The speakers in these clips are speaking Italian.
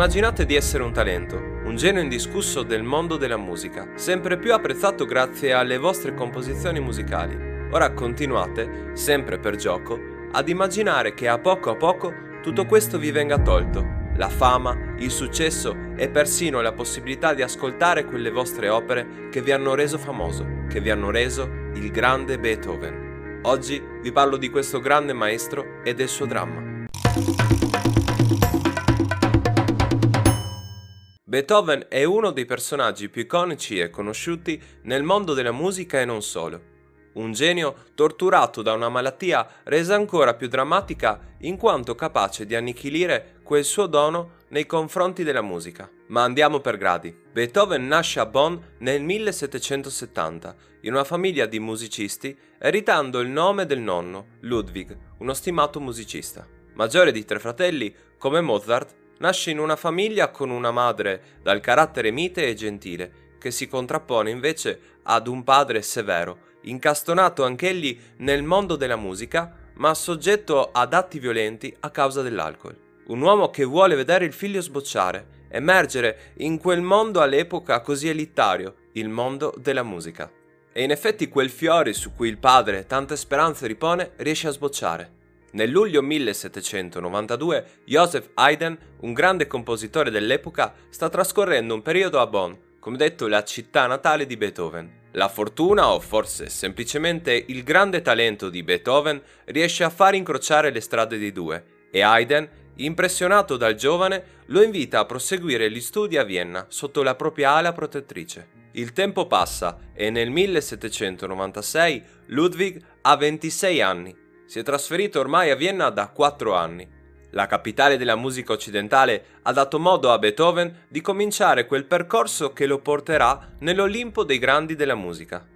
Immaginate di essere un talento, un genio indiscusso del mondo della musica, sempre più apprezzato grazie alle vostre composizioni musicali. Ora continuate, sempre per gioco, ad immaginare che a poco a poco tutto questo vi venga tolto. La fama, il successo e persino la possibilità di ascoltare quelle vostre opere che vi hanno reso famoso, che vi hanno reso il grande Beethoven. Oggi vi parlo di questo grande maestro e del suo dramma. Beethoven è uno dei personaggi più iconici e conosciuti nel mondo della musica e non solo. Un genio torturato da una malattia resa ancora più drammatica in quanto capace di annichilire quel suo dono nei confronti della musica. Ma andiamo per gradi. Beethoven nasce a Bonn nel 1770 in una famiglia di musicisti eritando il nome del nonno, Ludwig, uno stimato musicista. Maggiore di tre fratelli, come Mozart, nasce in una famiglia con una madre dal carattere mite e gentile, che si contrappone invece ad un padre severo, incastonato anch'egli nel mondo della musica, ma soggetto ad atti violenti a causa dell'alcol. Un uomo che vuole vedere il figlio sbocciare, emergere in quel mondo all'epoca così elitario, il mondo della musica. E in effetti quel fiore su cui il padre tante speranze ripone riesce a sbocciare. Nel luglio 1792 Joseph Haydn, un grande compositore dell'epoca, sta trascorrendo un periodo a Bonn, come detto la città natale di Beethoven. La fortuna, o forse semplicemente il grande talento di Beethoven, riesce a far incrociare le strade dei due e Haydn, impressionato dal giovane, lo invita a proseguire gli studi a Vienna sotto la propria ala protettrice. Il tempo passa e nel 1796 Ludwig ha 26 anni si è trasferito ormai a Vienna da quattro anni. La capitale della musica occidentale ha dato modo a Beethoven di cominciare quel percorso che lo porterà nell'Olimpo dei grandi della musica.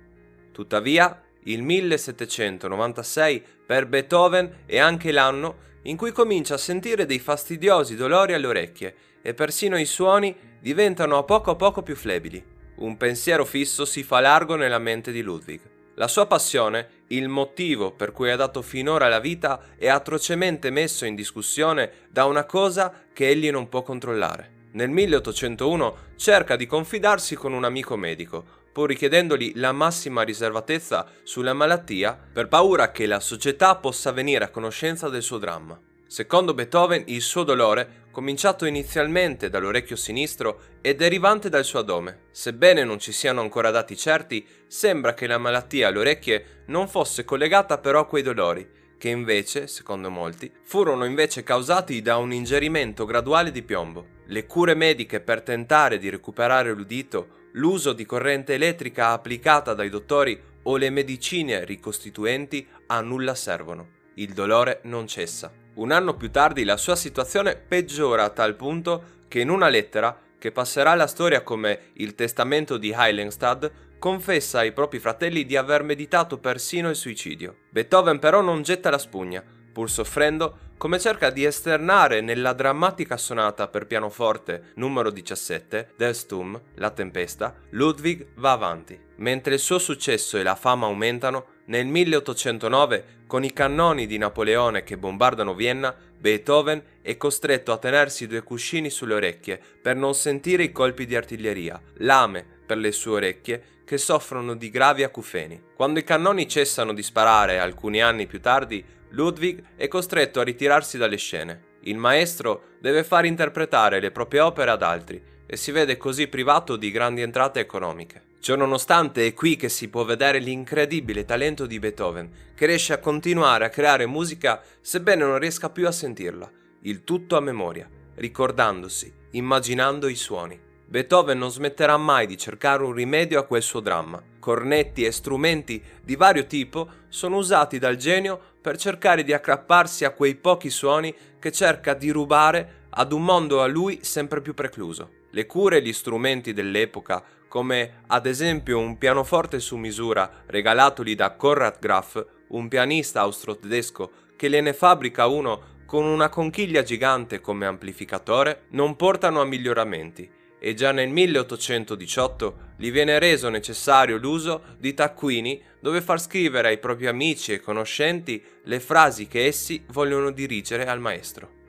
Tuttavia, il 1796 per Beethoven è anche l'anno in cui comincia a sentire dei fastidiosi dolori alle orecchie e persino i suoni diventano a poco a poco più flebili. Un pensiero fisso si fa largo nella mente di Ludwig. La sua passione, il motivo per cui ha dato finora la vita, è atrocemente messo in discussione da una cosa che egli non può controllare. Nel 1801 cerca di confidarsi con un amico medico, pur richiedendogli la massima riservatezza sulla malattia per paura che la società possa venire a conoscenza del suo dramma. Secondo Beethoven il suo dolore cominciato inizialmente dall'orecchio sinistro e derivante dal suo adome. Sebbene non ci siano ancora dati certi, sembra che la malattia alle orecchie non fosse collegata però a quei dolori, che invece, secondo molti, furono invece causati da un ingerimento graduale di piombo. Le cure mediche per tentare di recuperare l'udito, l'uso di corrente elettrica applicata dai dottori o le medicine ricostituenti a nulla servono. Il dolore non cessa. Un anno più tardi la sua situazione peggiora a tal punto che in una lettera, che passerà alla storia come il testamento di Heilenstad, confessa ai propri fratelli di aver meditato persino il suicidio. Beethoven però non getta la spugna, pur soffrendo, come cerca di esternare nella drammatica sonata per pianoforte numero 17 del Stum, La Tempesta, Ludwig va avanti. Mentre il suo successo e la fama aumentano, nel 1809, con i cannoni di Napoleone che bombardano Vienna, Beethoven è costretto a tenersi due cuscini sulle orecchie per non sentire i colpi di artiglieria, lame per le sue orecchie che soffrono di gravi acufeni. Quando i cannoni cessano di sparare alcuni anni più tardi, Ludwig è costretto a ritirarsi dalle scene. Il maestro deve far interpretare le proprie opere ad altri e si vede così privato di grandi entrate economiche. Ciononostante è qui che si può vedere l'incredibile talento di Beethoven, che riesce a continuare a creare musica sebbene non riesca più a sentirla, il tutto a memoria, ricordandosi, immaginando i suoni. Beethoven non smetterà mai di cercare un rimedio a quel suo dramma. Cornetti e strumenti di vario tipo sono usati dal genio per cercare di aggrapparsi a quei pochi suoni che cerca di rubare ad un mondo a lui sempre più precluso. Le cure e gli strumenti dell'epoca come ad esempio un pianoforte su misura regalatogli da Konrad Graf, un pianista austro-tedesco che gliene fabbrica uno con una conchiglia gigante come amplificatore, non portano a miglioramenti e già nel 1818 gli viene reso necessario l'uso di taccuini dove far scrivere ai propri amici e conoscenti le frasi che essi vogliono dirigere al maestro.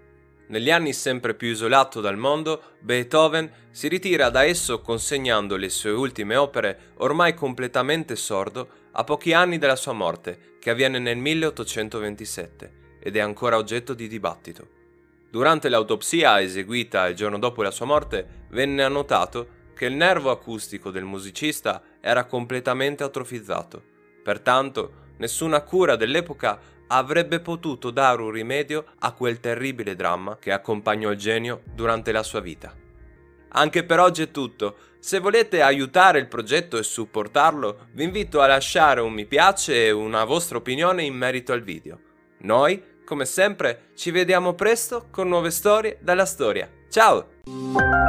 Negli anni sempre più isolato dal mondo, Beethoven si ritira da esso consegnando le sue ultime opere ormai completamente sordo a pochi anni dalla sua morte, che avviene nel 1827 ed è ancora oggetto di dibattito. Durante l'autopsia eseguita il giorno dopo la sua morte, venne annotato che il nervo acustico del musicista era completamente atrofizzato. Pertanto, nessuna cura dell'epoca avrebbe potuto dare un rimedio a quel terribile dramma che accompagnò il genio durante la sua vita. Anche per oggi è tutto. Se volete aiutare il progetto e supportarlo, vi invito a lasciare un mi piace e una vostra opinione in merito al video. Noi, come sempre, ci vediamo presto con nuove storie dalla storia. Ciao!